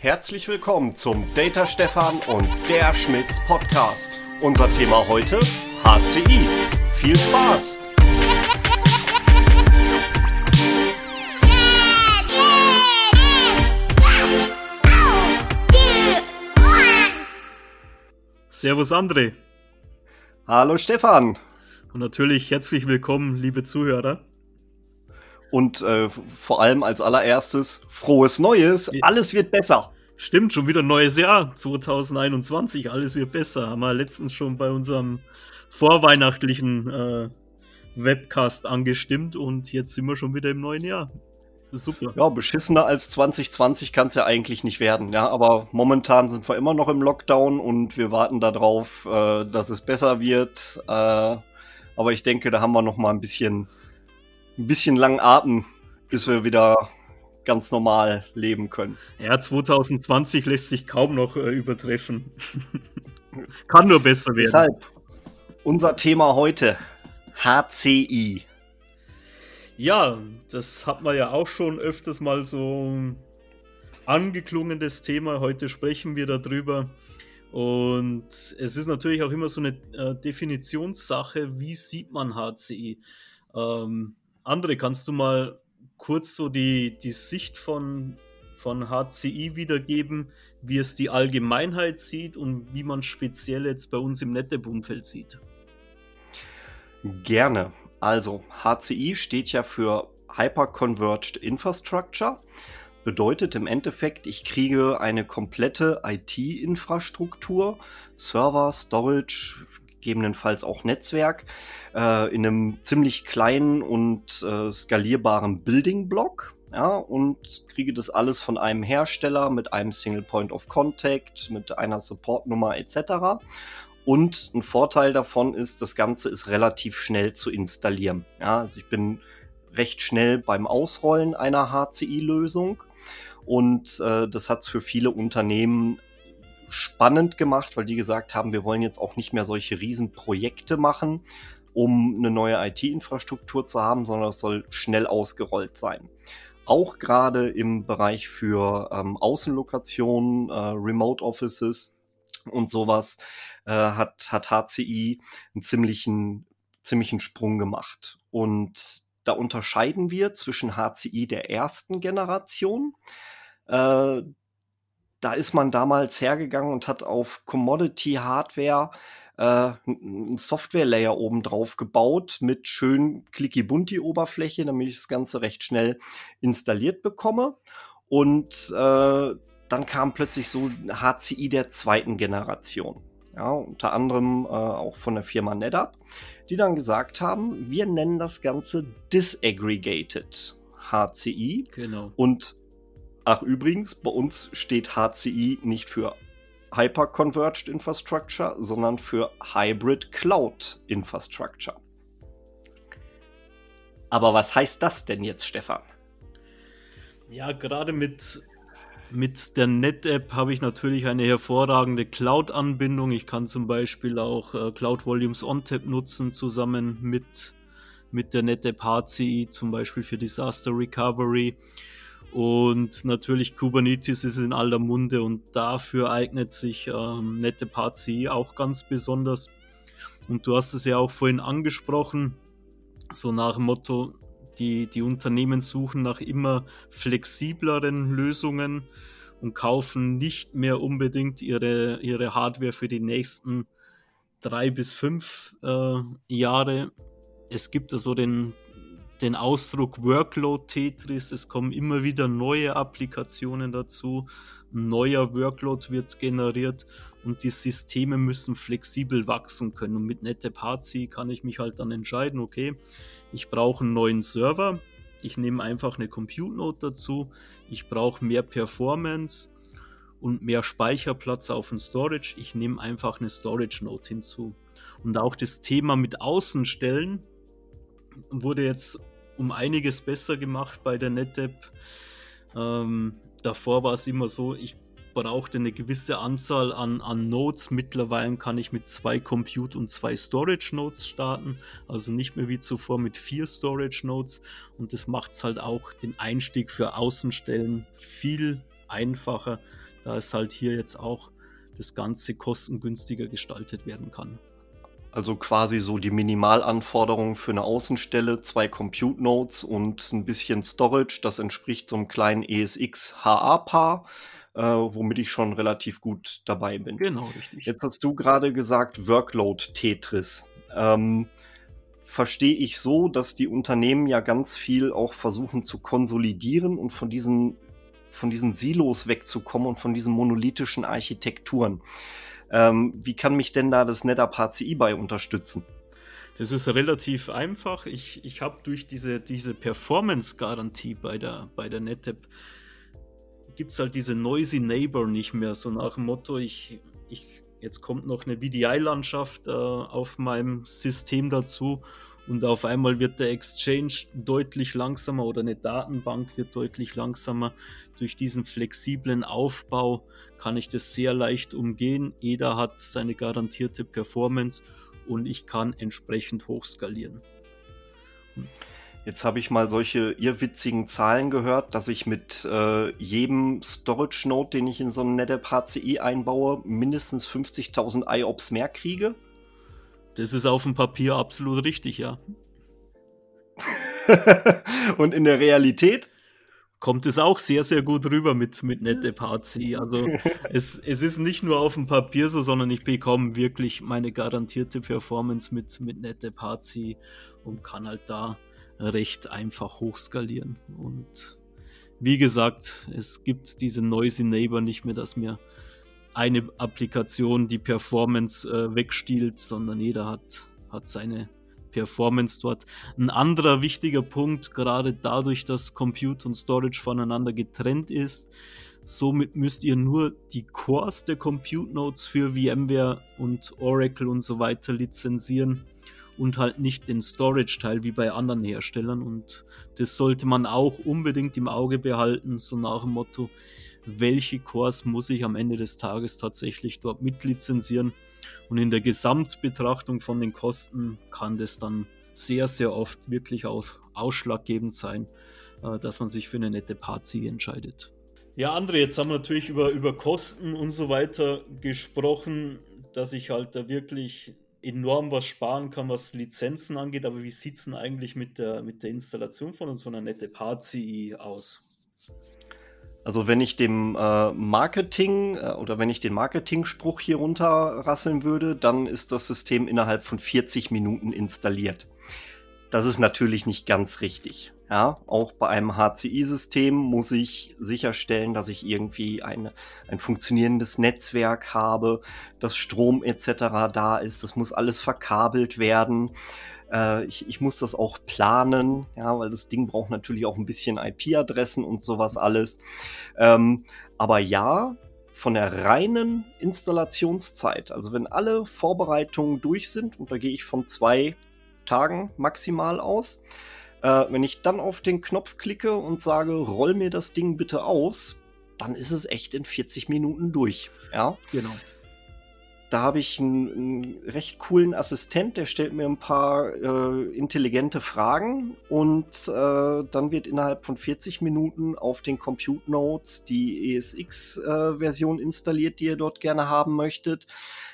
Herzlich willkommen zum Data Stefan und der Schmitz Podcast. Unser Thema heute HCI. Viel Spaß! Servus André. Hallo Stefan. Und natürlich herzlich willkommen, liebe Zuhörer. Und äh, vor allem als allererstes frohes Neues. Alles wird besser. Stimmt, schon wieder neues Jahr 2021. Alles wird besser. Haben wir letztens schon bei unserem vorweihnachtlichen äh, Webcast angestimmt und jetzt sind wir schon wieder im neuen Jahr. Super. Ja, beschissener als 2020 kann es ja eigentlich nicht werden. Ja, aber momentan sind wir immer noch im Lockdown und wir warten darauf, äh, dass es besser wird. Äh, aber ich denke, da haben wir noch mal ein bisschen ein bisschen langen Atem, bis wir wieder ganz normal leben können. Ja, 2020 lässt sich kaum noch äh, übertreffen. Kann nur besser werden. Deshalb unser Thema heute: HCI. Ja, das hat man ja auch schon öfters mal so angeklungen, das Thema. Heute sprechen wir darüber. Und es ist natürlich auch immer so eine äh, Definitionssache, wie sieht man HCI? Ähm, André, kannst du mal kurz so die, die Sicht von, von HCI wiedergeben, wie es die Allgemeinheit sieht und wie man speziell jetzt bei uns im NetApp-Umfeld sieht? Gerne. Also, HCI steht ja für Hyper-Converged Infrastructure. Bedeutet im Endeffekt, ich kriege eine komplette IT-Infrastruktur, Server, Storage, gegebenenfalls auch Netzwerk, äh, in einem ziemlich kleinen und äh, skalierbaren Building-Block. Ja, und kriege das alles von einem Hersteller mit einem Single Point of Contact, mit einer Supportnummer etc. Und ein Vorteil davon ist, das Ganze ist relativ schnell zu installieren. Ja, also ich bin recht schnell beim Ausrollen einer HCI-Lösung. Und äh, das hat es für viele Unternehmen spannend gemacht, weil die gesagt haben, wir wollen jetzt auch nicht mehr solche Riesenprojekte machen, um eine neue IT-Infrastruktur zu haben, sondern es soll schnell ausgerollt sein. Auch gerade im Bereich für ähm, Außenlokationen, äh, Remote Offices und sowas äh, hat, hat HCI einen ziemlichen, ziemlichen Sprung gemacht. Und da unterscheiden wir zwischen HCI der ersten Generation. Äh, da ist man damals hergegangen und hat auf Commodity-Hardware äh, einen Software-Layer oben drauf gebaut mit schön clicky-bunti-Oberfläche, damit ich das Ganze recht schnell installiert bekomme. Und äh, dann kam plötzlich so HCI der zweiten Generation. Ja, unter anderem äh, auch von der Firma NetApp, die dann gesagt haben, wir nennen das Ganze Disaggregated HCI. Genau. Und Ach, übrigens, bei uns steht HCI nicht für Hyper-Converged Infrastructure, sondern für Hybrid Cloud Infrastructure. Aber was heißt das denn jetzt, Stefan? Ja, gerade mit, mit der NetApp habe ich natürlich eine hervorragende Cloud-Anbindung. Ich kann zum Beispiel auch äh, Cloud Volumes OnTap nutzen, zusammen mit, mit der NetApp HCI, zum Beispiel für Disaster Recovery. Und natürlich Kubernetes ist in aller Munde und dafür eignet sich ähm, NetApp auch ganz besonders. Und du hast es ja auch vorhin angesprochen, so nach dem Motto, die, die Unternehmen suchen nach immer flexibleren Lösungen und kaufen nicht mehr unbedingt ihre, ihre Hardware für die nächsten drei bis fünf äh, Jahre. Es gibt also den, den Ausdruck Workload Tetris. Es kommen immer wieder neue Applikationen dazu. Ein neuer Workload wird generiert und die Systeme müssen flexibel wachsen können. Und mit NetApp HC kann ich mich halt dann entscheiden, okay, ich brauche einen neuen Server. Ich nehme einfach eine Compute Node dazu. Ich brauche mehr Performance und mehr Speicherplatz auf dem Storage. Ich nehme einfach eine Storage Node hinzu. Und auch das Thema mit Außenstellen wurde jetzt um einiges besser gemacht bei der NetApp. Ähm, davor war es immer so, ich brauchte eine gewisse Anzahl an, an Nodes. Mittlerweile kann ich mit zwei Compute und zwei Storage Nodes starten. Also nicht mehr wie zuvor mit vier Storage Nodes. Und das macht es halt auch den Einstieg für Außenstellen viel einfacher. da es halt hier jetzt auch das Ganze kostengünstiger gestaltet werden kann. Also quasi so die Minimalanforderungen für eine Außenstelle, zwei Compute Nodes und ein bisschen Storage. Das entspricht so einem kleinen ESX HA-Paar, äh, womit ich schon relativ gut dabei bin. Genau, richtig. Jetzt hast du gerade gesagt Workload Tetris. Ähm, verstehe ich so, dass die Unternehmen ja ganz viel auch versuchen zu konsolidieren und von diesen, von diesen Silos wegzukommen und von diesen monolithischen Architekturen. Ähm, wie kann mich denn da das NetApp HCI bei unterstützen? Das ist relativ einfach. Ich, ich habe durch diese, diese Performance-Garantie bei der, bei der NetApp gibt es halt diese Noisy Neighbor nicht mehr. So nach dem Motto, ich, ich, jetzt kommt noch eine VDI-Landschaft äh, auf meinem System dazu und auf einmal wird der Exchange deutlich langsamer oder eine Datenbank wird deutlich langsamer. Durch diesen flexiblen Aufbau kann ich das sehr leicht umgehen. Jeder hat seine garantierte Performance und ich kann entsprechend hochskalieren. Jetzt habe ich mal solche irrwitzigen Zahlen gehört, dass ich mit äh, jedem Storage Node, den ich in so ein NetApp HCI einbaue, mindestens 50.000 IOPS mehr kriege. Das ist auf dem Papier absolut richtig, ja. Und in der Realität? Kommt es auch sehr, sehr gut rüber mit, mit NetApp-HC. Also es, es ist nicht nur auf dem Papier so, sondern ich bekomme wirklich meine garantierte Performance mit, mit NetApp-HC und kann halt da recht einfach hochskalieren. Und wie gesagt, es gibt diese Noisy Neighbor nicht mehr, dass mir eine Applikation die Performance äh, wegstiehlt, sondern jeder hat, hat seine Performance dort. Ein anderer wichtiger Punkt, gerade dadurch, dass Compute und Storage voneinander getrennt ist, somit müsst ihr nur die Cores der Compute Nodes für VMware und Oracle und so weiter lizenzieren und halt nicht den Storage-Teil wie bei anderen Herstellern. Und das sollte man auch unbedingt im Auge behalten, so nach dem Motto, welche Cores muss ich am Ende des Tages tatsächlich dort mitlizenzieren. Und in der Gesamtbetrachtung von den Kosten kann das dann sehr, sehr oft wirklich aus, ausschlaggebend sein, äh, dass man sich für eine nette Party entscheidet. Ja, André, jetzt haben wir natürlich über, über Kosten und so weiter gesprochen, dass ich halt da wirklich enorm was sparen kann, was Lizenzen angeht. Aber wie sieht es denn eigentlich mit der, mit der Installation von so einer nette Party aus? Also wenn ich dem äh, Marketing äh, oder wenn ich den Marketing-Spruch hier runterrasseln würde, dann ist das System innerhalb von 40 Minuten installiert. Das ist natürlich nicht ganz richtig. Ja, auch bei einem HCI-System muss ich sicherstellen, dass ich irgendwie eine, ein funktionierendes Netzwerk habe, dass Strom etc. da ist. Das muss alles verkabelt werden. Äh, ich, ich muss das auch planen, ja, weil das Ding braucht natürlich auch ein bisschen IP-Adressen und sowas alles. Ähm, aber ja, von der reinen Installationszeit, also wenn alle Vorbereitungen durch sind, und da gehe ich von zwei Tagen maximal aus, äh, wenn ich dann auf den Knopf klicke und sage, roll mir das Ding bitte aus, dann ist es echt in 40 Minuten durch. Ja, genau. Da habe ich einen, einen, recht coolen Assistent, der stellt mir ein paar äh, intelligente Fragen und äh, dann wird innerhalb von 40 Minuten auf den Compute Nodes die ESX-Version äh, installiert, die ihr dort gerne haben möchtet.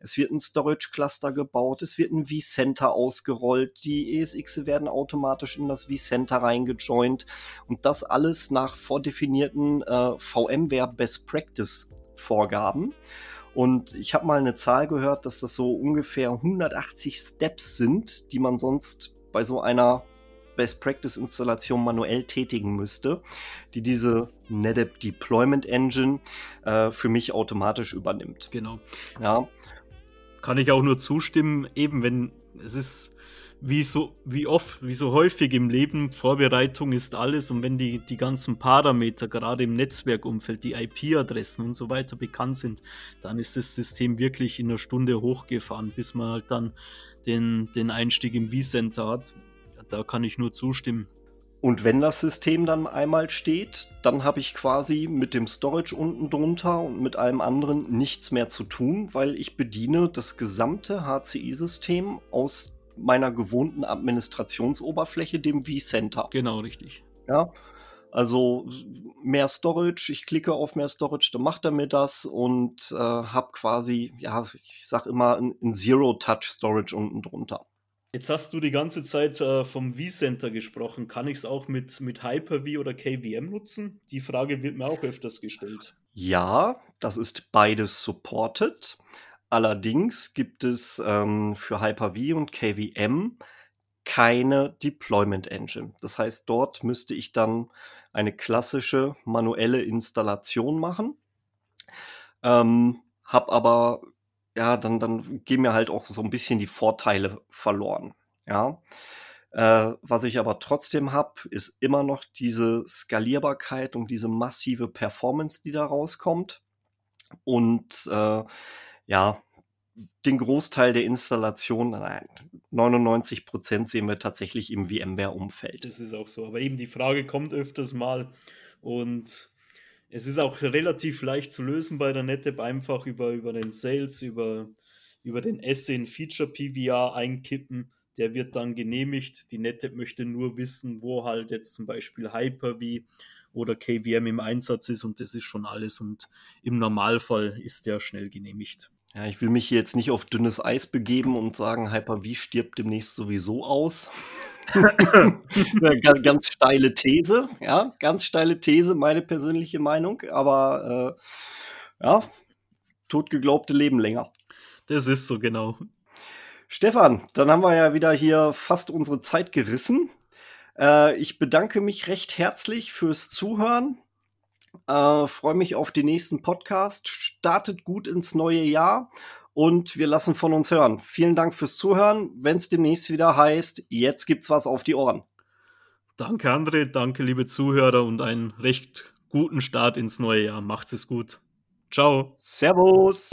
Es wird ein Storage Cluster gebaut, es wird ein vCenter ausgerollt, die ESX werden automatisch in das vCenter reingejoint und das alles nach vordefinierten äh, VMware Best Practice Vorgaben. Und ich habe mal eine Zahl gehört, dass das so ungefähr 180 Steps sind, die man sonst bei so einer Best Practice Installation manuell tätigen müsste, die diese NetApp Deployment Engine äh, für mich automatisch übernimmt. Genau. Ja. Kann ich auch nur zustimmen, eben wenn es ist wie so, wie oft, wie so häufig im Leben, Vorbereitung ist alles und wenn die, die ganzen Parameter, gerade im Netzwerkumfeld, die IP-Adressen und so weiter bekannt sind, dann ist das System wirklich in einer Stunde hochgefahren, bis man halt dann den, den Einstieg im vCenter hat. Da kann ich nur zustimmen. Und wenn das System dann einmal steht, dann habe ich quasi mit dem Storage unten drunter und mit allem anderen nichts mehr zu tun, weil ich bediene das gesamte HCI-System aus meiner gewohnten Administrationsoberfläche, dem vCenter. Genau, richtig. Ja. Also mehr Storage, ich klicke auf mehr Storage, dann macht er mir das und äh, habe quasi, ja, ich sag immer ein, ein Zero-Touch-Storage unten drunter. Jetzt hast du die ganze Zeit äh, vom vCenter gesprochen. Kann ich es auch mit, mit Hyper-V oder KVM nutzen? Die Frage wird mir auch öfters gestellt. Ja, das ist beides supported. Allerdings gibt es ähm, für Hyper-V und KVM keine Deployment Engine. Das heißt, dort müsste ich dann eine klassische manuelle Installation machen. Ähm, hab aber ja, dann, dann gehen mir halt auch so ein bisschen die Vorteile verloren. Ja. Äh, was ich aber trotzdem habe, ist immer noch diese Skalierbarkeit und diese massive Performance, die da rauskommt. Und äh, ja, den Großteil der Installation, nein, 99 Prozent sehen wir tatsächlich im VMware-Umfeld. Das ist auch so. Aber eben die Frage kommt öfters mal und es ist auch relativ leicht zu lösen bei der NetApp, einfach über, über den Sales, über, über den Asset Feature PVR einkippen. Der wird dann genehmigt. Die NetApp möchte nur wissen, wo halt jetzt zum Beispiel Hyper-V oder KVM im Einsatz ist und das ist schon alles. Und im Normalfall ist der schnell genehmigt. Ja, ich will mich hier jetzt nicht auf dünnes Eis begeben und sagen, Hyper-V stirbt demnächst sowieso aus. ganz, ganz steile These, ja, ganz steile These, meine persönliche Meinung, aber äh, ja, totgeglaubte leben länger. Das ist so genau. Stefan, dann haben wir ja wieder hier fast unsere Zeit gerissen. Äh, ich bedanke mich recht herzlich fürs Zuhören. Äh, Freue mich auf den nächsten Podcast. Startet gut ins neue Jahr und wir lassen von uns hören. Vielen Dank fürs Zuhören. Wenn es demnächst wieder heißt, jetzt gibt's was auf die Ohren. Danke, André. Danke, liebe Zuhörer und einen recht guten Start ins neue Jahr. Macht's es gut. Ciao. Servus.